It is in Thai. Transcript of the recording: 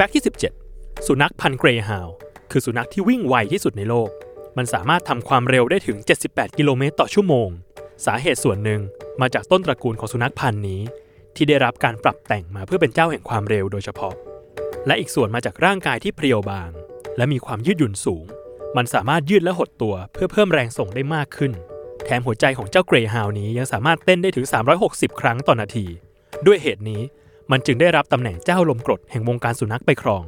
แฟกต์ที่ 17 สุนัขพันธุ์เกรฮาว์คือสุนัขที่วิ่งไวที่สุดในโลก มันสามารถทำความเร็วได้ถึง 78 กิโลเมตรต่อชั่วโมง สาเหตุส่วนหนึ่งมาจากต้นตระกูลของสุนัขพันธุ์นี้ ที่ได้รับการปรับแต่งมาเพื่อเป็นเจ้าแห่งความเร็วโดยเฉพาะ และอีกส่วนมาจากร่างกายที่เพรียวบาง และมีความยืดหยุ่นสูง มันสามารถยืดและหดตัวเพื่อเพิ่มแรงส่งได้มากขึ้น แถมหัวใจของเจ้าเกรฮาวน์นี้ยังสามารถเต้นได้ถึง 360 ครั้งต่อนาที ด้วยเหตุนี้ มันจึงได้รับตำแหน่งเจ้าลมกรดแห่งวงการสุนัขไปครอง